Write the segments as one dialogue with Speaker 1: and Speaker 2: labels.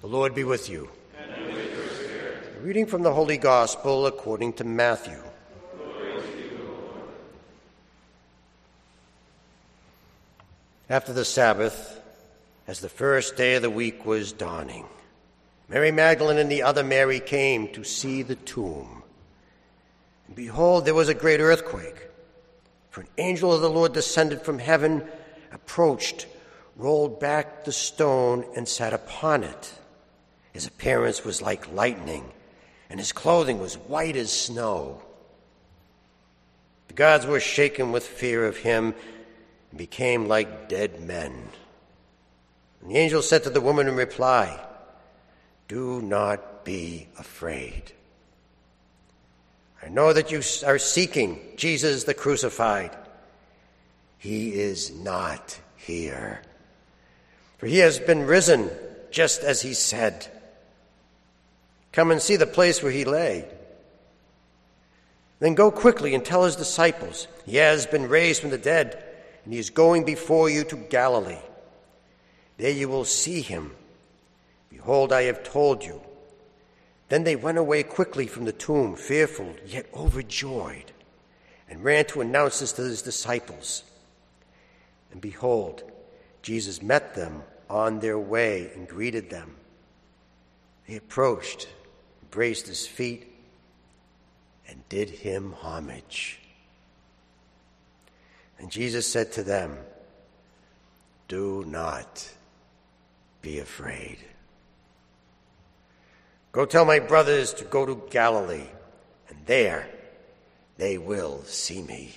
Speaker 1: The Lord be with you. And with your spirit. A reading from the Holy Gospel according to Matthew. After the Sabbath, as the first day of the week was dawning, Mary Magdalene and the other Mary came to see the tomb. And behold, there was a great earthquake. For an angel of the Lord descended from heaven, approached, rolled back the stone, and sat upon it. His appearance was like lightning, and his clothing was white as snow. The gods were shaken with fear of him and became like dead men. And the angel said to the woman in reply, Do not be afraid. I know that you are seeking Jesus the crucified. He is not here, for he has been risen just as he said. Come and see the place where he lay. Then go quickly and tell his disciples, He has been raised from the dead, and he is going before you to Galilee. There you will see him. Behold, I have told you. Then they went away quickly from the tomb, fearful, yet overjoyed, and ran to announce this to his disciples. And behold, Jesus met them on their way and greeted them. They approached embraced his feet, and did him homage. And Jesus said to them, Do not be afraid. Go tell my brothers to go to Galilee, and there they will see me.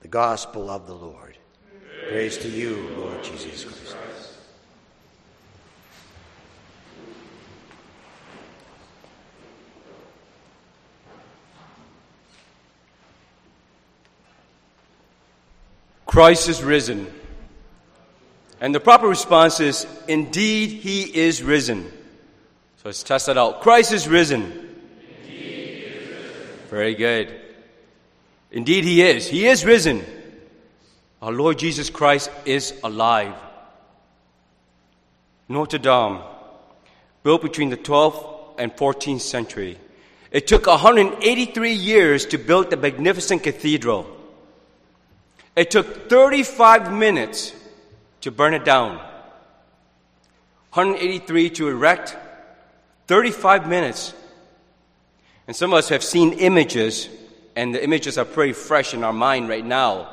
Speaker 1: The Gospel of the Lord. Praise to you, Lord Jesus Christ.
Speaker 2: Christ is risen. And the proper response is, Indeed, he is risen. So let's test that out. Christ is risen.
Speaker 3: Is risen.
Speaker 2: Very good. Indeed, he is. He is risen. Our Lord Jesus Christ is alive. Notre Dame, built between the 12th and 14th century. It took 183 years to build the magnificent cathedral. It took 35 minutes to burn it down. 183 to erect, 35 minutes. And some of us have seen images, and the images are pretty fresh in our mind right now.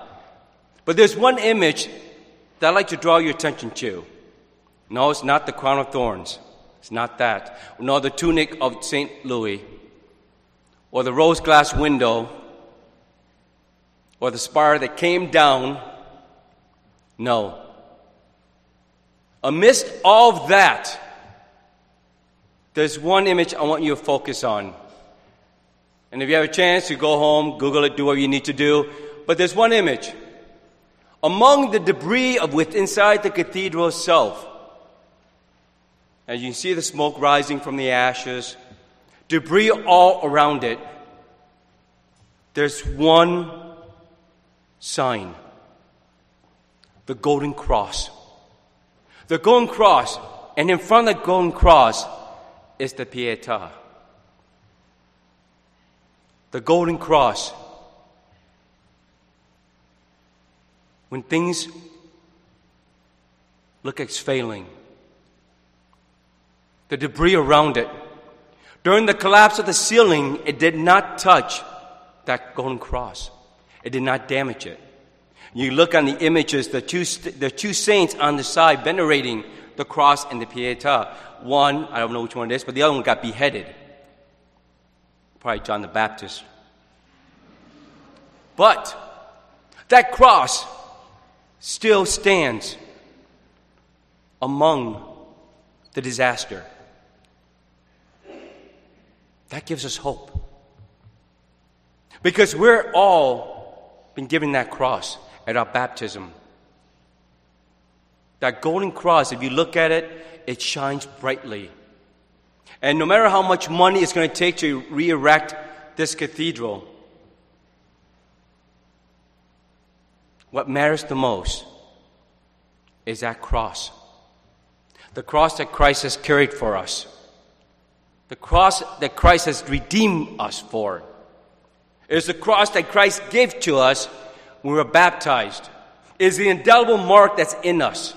Speaker 2: But there's one image that I'd like to draw your attention to. No, it's not the crown of thorns. It's not that. Nor the tunic of St. Louis, or the rose glass window, or the spire that came down. No. Amidst all of that, there's one image I want you to focus on. And if you have a chance to go home, Google it, do what you need to do. But there's one image. Among the debris of within inside the cathedral itself, as you can see the smoke rising from the ashes, debris all around it, there's one sign the golden cross. The golden cross, and in front of the golden cross is the Pietà. The golden cross. When things look like it's failing, the debris around it. During the collapse of the ceiling, it did not touch that golden cross. It did not damage it. You look on the images, the two, the two saints on the side venerating the cross and the Pietà. One, I don't know which one it is, but the other one got beheaded. Probably John the Baptist. But that cross still stands among the disaster. That gives us hope. Because we're all been given that cross at our baptism. That golden cross, if you look at it, it shines brightly. And no matter how much money it's going to take to re erect this cathedral, what matters the most is that cross. The cross that Christ has carried for us. The cross that Christ has redeemed us for. It is the cross that Christ gave to us when we were baptized. It is the indelible mark that's in us.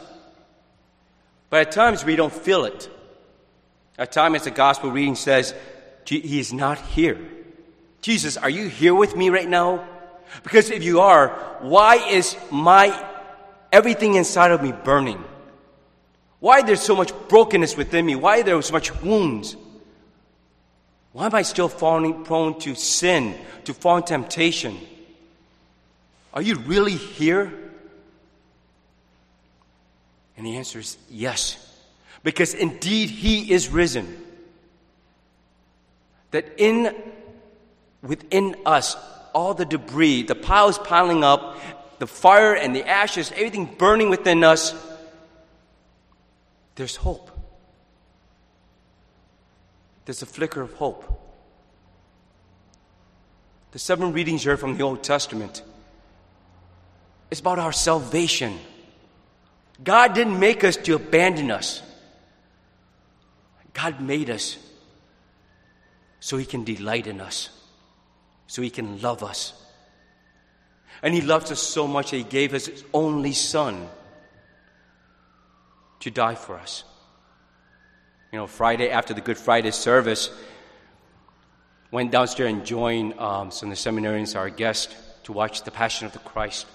Speaker 2: But at times we don't feel it. At times the gospel reading says, He is not here. Jesus, are you here with me right now? Because if you are, why is my everything inside of me burning? Why there's so much brokenness within me? Why there so much wounds? Why am I still falling prone to sin, to fall in temptation? Are you really here? And the answer is yes. Because indeed he is risen. That in within us, all the debris, the piles piling up, the fire and the ashes, everything burning within us, there's hope. There's a flicker of hope. The seven readings here from the Old Testament is about our salvation. God didn't make us to abandon us. God made us so He can delight in us, so He can love us. And He loves us so much that He gave us His only Son to die for us. You know, Friday after the Good Friday service, went downstairs and joined um, some of the seminarians, our guests, to watch the Passion of the Christ.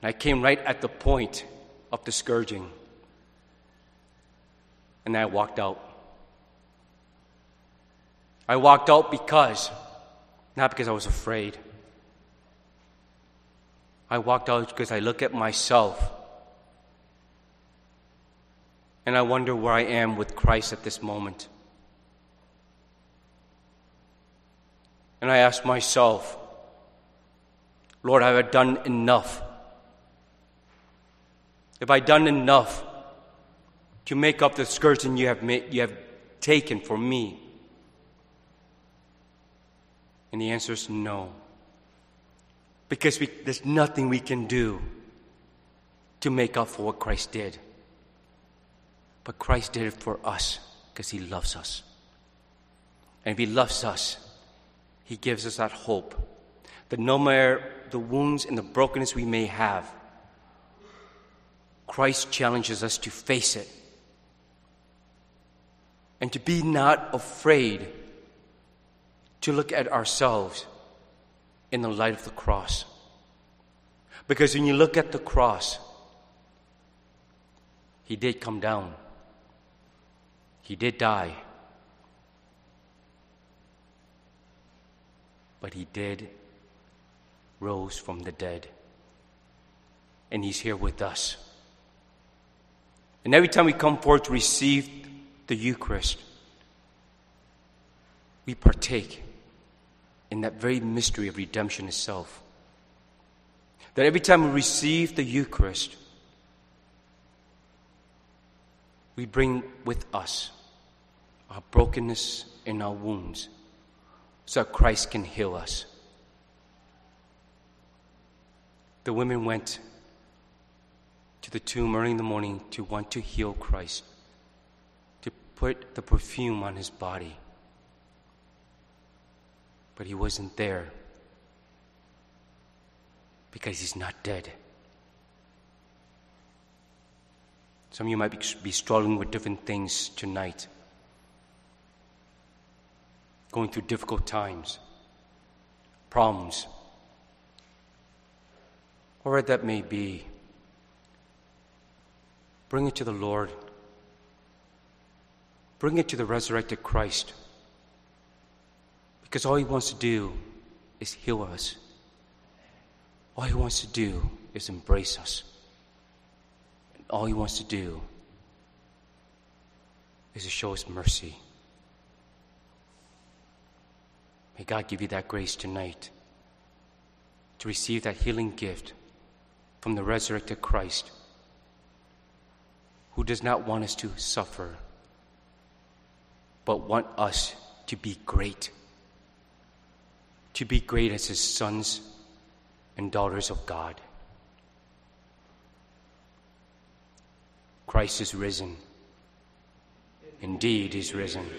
Speaker 2: And I came right at the point of the scourging. And I walked out. I walked out because, not because I was afraid. I walked out because I look at myself and I wonder where I am with Christ at this moment. And I ask myself, Lord, have I done enough? Have I done enough to make up the scourging you have, made, you have taken for me? And the answer is no. Because we, there's nothing we can do to make up for what Christ did. But Christ did it for us because He loves us. And if He loves us, He gives us that hope that no matter the wounds and the brokenness we may have, Christ challenges us to face it and to be not afraid to look at ourselves in the light of the cross. Because when you look at the cross, He did come down. He did die. But he did rose from the dead. And he's here with us. And every time we come forward to receive the Eucharist, we partake in that very mystery of redemption itself. That every time we receive the Eucharist, we bring with us our brokenness and our wounds so Christ can heal us. The women went to the tomb early in the morning to want to heal Christ, to put the perfume on his body. But he wasn't there because he's not dead. Some of you might be struggling with different things tonight, going through difficult times, problems, whatever that may be. Bring it to the Lord. Bring it to the resurrected Christ. Because all He wants to do is heal us. All He wants to do is embrace us. And All He wants to do is to show us mercy. May God give you that grace tonight to receive that healing gift from the resurrected Christ who does not want us to suffer, but want us to be great, to be great as his sons and daughters of God. Christ is risen. Indeed, he's risen.